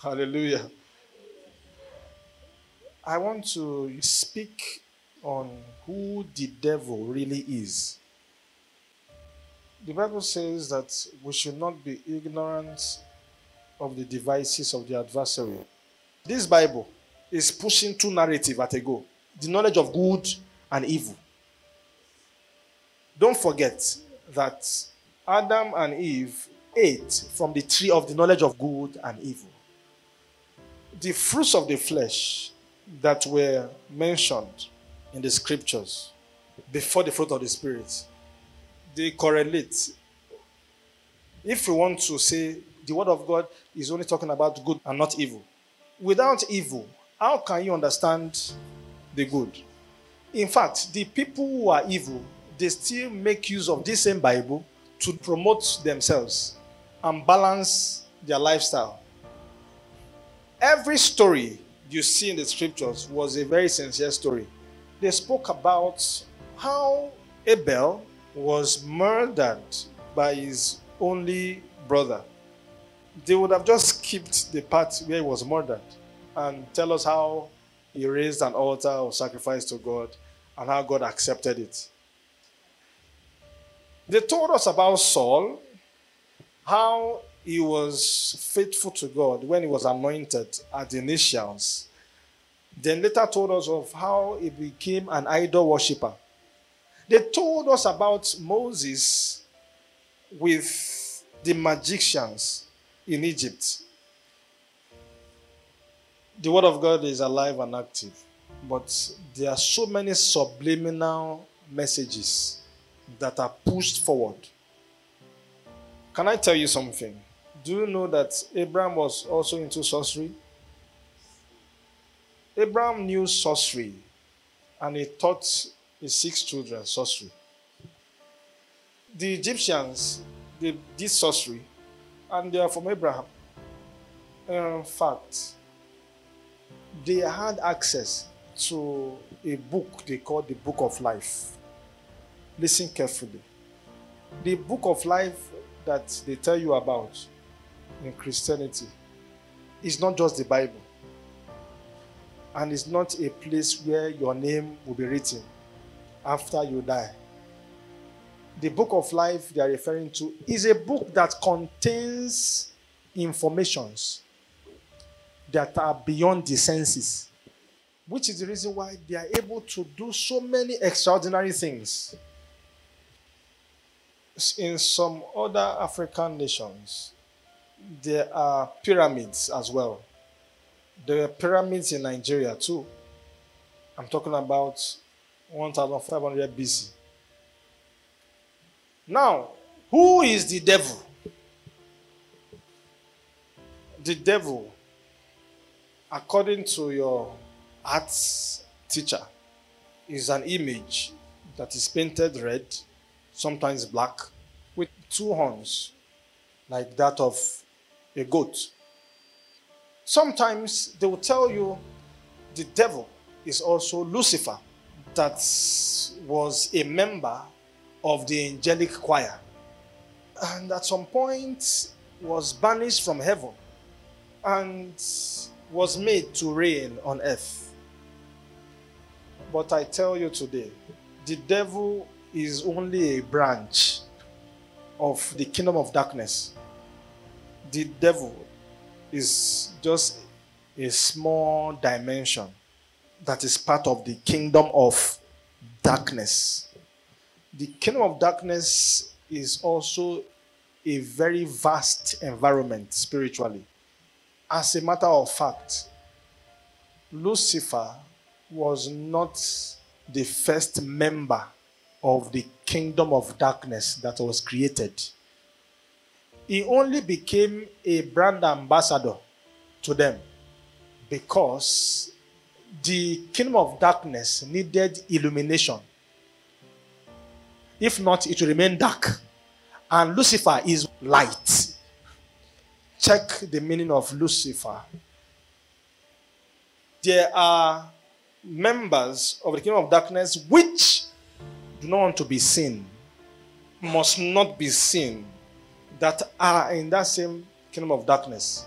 Hallelujah. I want to speak on who the devil really is. The Bible says that we should not be ignorant of the devices of the adversary. This Bible is pushing two narratives at a go the knowledge of good and evil. Don't forget that Adam and Eve ate from the tree of the knowledge of good and evil. The fruits of the flesh that were mentioned in the scriptures before the fruit of the Spirit, they correlate. If we want to say the Word of God is only talking about good and not evil, without evil, how can you understand the good? In fact, the people who are evil, they still make use of this same Bible to promote themselves and balance their lifestyle. Every story you see in the scriptures was a very sincere story. They spoke about how Abel was murdered by his only brother. They would have just skipped the part where he was murdered and tell us how he raised an altar of sacrifice to God and how God accepted it. They told us about Saul, how he was faithful to God when he was anointed at the initials. Then later told us of how he became an idol worshiper. They told us about Moses with the magicians in Egypt. The word of God is alive and active, but there are so many subliminal messages that are pushed forward. Can I tell you something? Do you know that Abraham was also into sorcery? Abraham knew sorcery and he taught his six children sorcery. The Egyptians, they did sorcery and they are from Abraham. In fact, they had access to a book they call the Book of Life. Listen carefully. The Book of Life that they tell you about in Christianity is not just the Bible, and it's not a place where your name will be written after you die. The Book of Life they are referring to is a book that contains informations that are beyond the senses, which is the reason why they are able to do so many extraordinary things. In some other African nations, there are pyramids as well. There are pyramids in Nigeria too. I'm talking about 1500 BC. Now, who is the devil? The devil, according to your arts teacher, is an image that is painted red, sometimes black, with two horns, like that of a goat. Sometimes they will tell you the devil is also Lucifer, that was a member of the angelic choir. And at some point was banished from heaven and was made to reign on earth. But I tell you today, the devil is only a branch of the kingdom of darkness. The devil is just a small dimension that is part of the kingdom of darkness. The kingdom of darkness is also a very vast environment spiritually. As a matter of fact, Lucifer was not the first member of the kingdom of darkness that was created. He only became a brand ambassador to them because the kingdom of darkness needed illumination. If not, it will remain dark. And Lucifer is light. Check the meaning of Lucifer. There are members of the kingdom of darkness which do not want to be seen, must not be seen, that are in that same kingdom of darkness.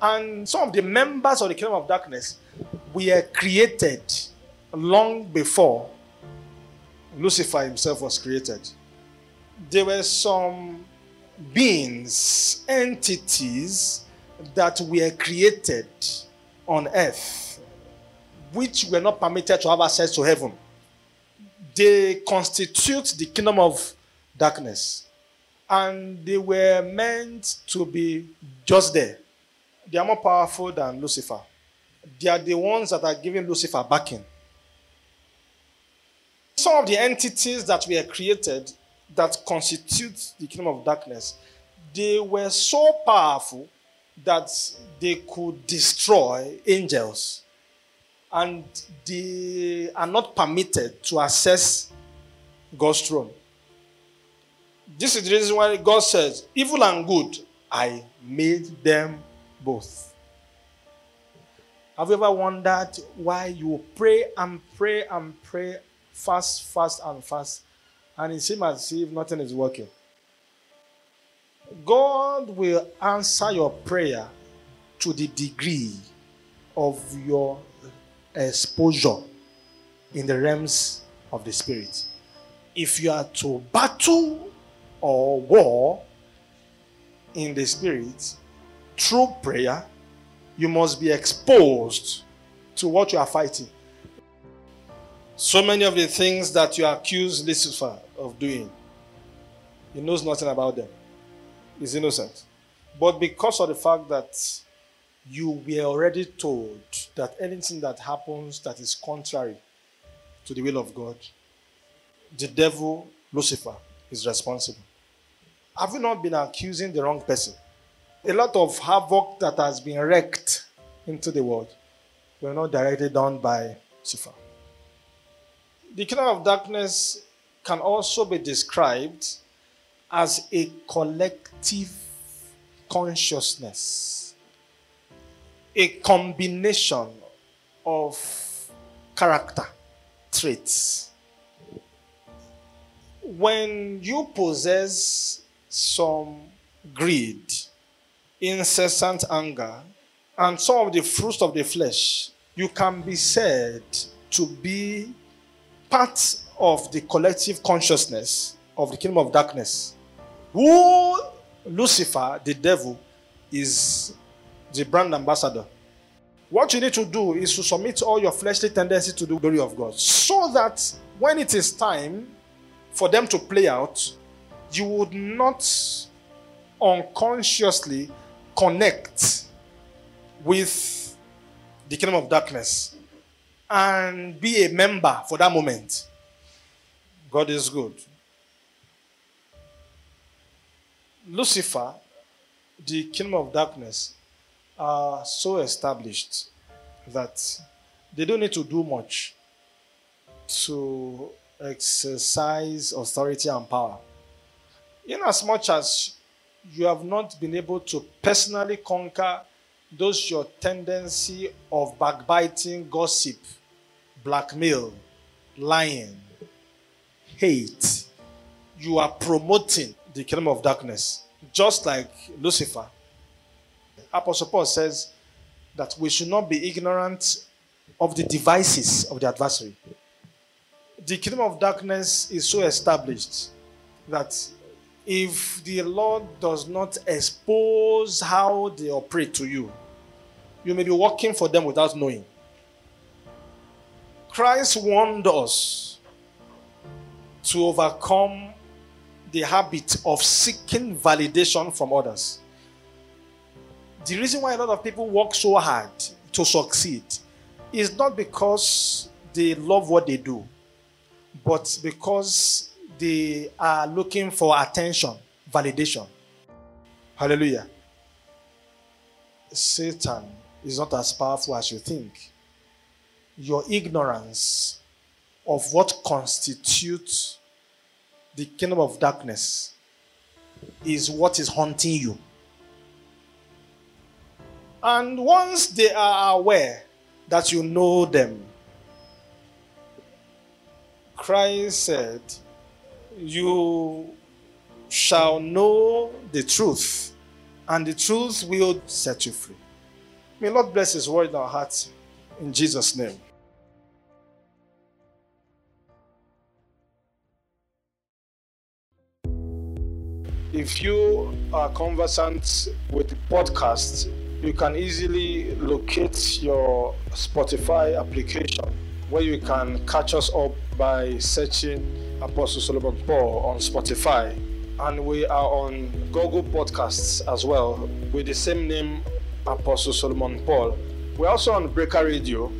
And some of the members of the kingdom of darkness were created long before Lucifer himself was created. There were some beings, entities that were created on earth which were not permitted to have access to heaven. They constitute the kingdom of darkness. And they were meant to be just there. They are more powerful than Lucifer. They are the ones that are giving Lucifer backing. Some of the entities that were created that constitute the kingdom of darkness, they were so powerful that they could destroy angels and they are not permitted to access God's throne. This is the reason why God says, Evil and good, I made them both. Have you ever wondered why you pray and pray and pray, fast, fast, and fast, and it seems as if nothing is working? God will answer your prayer to the degree of your exposure in the realms of the spirit. If you are to battle or war in the spirit through prayer, you must be exposed to what you are fighting. So many of the things that you accuse Lucifer of doing, he knows nothing about them. He's innocent. But because of the fact that you were already told that anything that happens that is contrary to the will of God, the devil, Lucifer, is responsible. Have you not been accusing the wrong person? A lot of havoc that has been wreaked into the world were not directly done by Lucifer. The kingdom of darkness can also be described as a collective consciousness, a combination of character traits. When you possess some greed, incessant anger, and some of the fruits of the flesh, you can be said to be part of the collective consciousness of the kingdom of darkness. Who Lucifer, the devil, is the brand ambassador. What you need to do is to submit all your fleshly tendencies to the glory of God so that when it is time for them to play out, you would not unconsciously connect with the kingdom of darkness and be a member for that moment. God is good. Lucifer, the kingdom of darkness, are so established that they don't need to do much to exercise authority and power. In as much as you have not been able to personally conquer those your tendency of backbiting, gossip, blackmail, lying, hate, you are promoting the kingdom of darkness, just like Lucifer. Apostle Paul says that we should not be ignorant of the devices of the adversary. The kingdom of darkness is so established that if the Lord does not expose how they operate to you, you may be working for them without knowing. Christ warned us to overcome the habit of seeking validation from others. The reason why a lot of people work so hard to succeed is not because they love what they do, but because they are looking for attention, validation. Hallelujah. Satan is not as powerful as you think. Your ignorance of what constitutes the kingdom of darkness is what is haunting you. And once they are aware that you know them, Christ said, You shall know the truth, and the truth will set you free. May Lord bless His word in our hearts. In Jesus' name. If you are conversant with the podcast, you can easily locate your Spotify application where you can catch us up by searching Apostle Solomon Paul on Spotify. And we are on Google Podcasts as well with the same name, Apostle Solomon Paul. We're also on Breaker Radio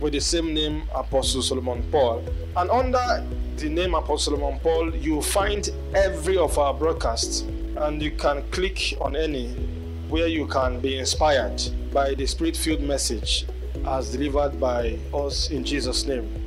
with the same name, Apostle Solomon Paul. And under the name Apostle Solomon Paul, you'll find every of our broadcasts and you can click on any where you can be inspired by the spirit filled message as delivered by us in Jesus' name.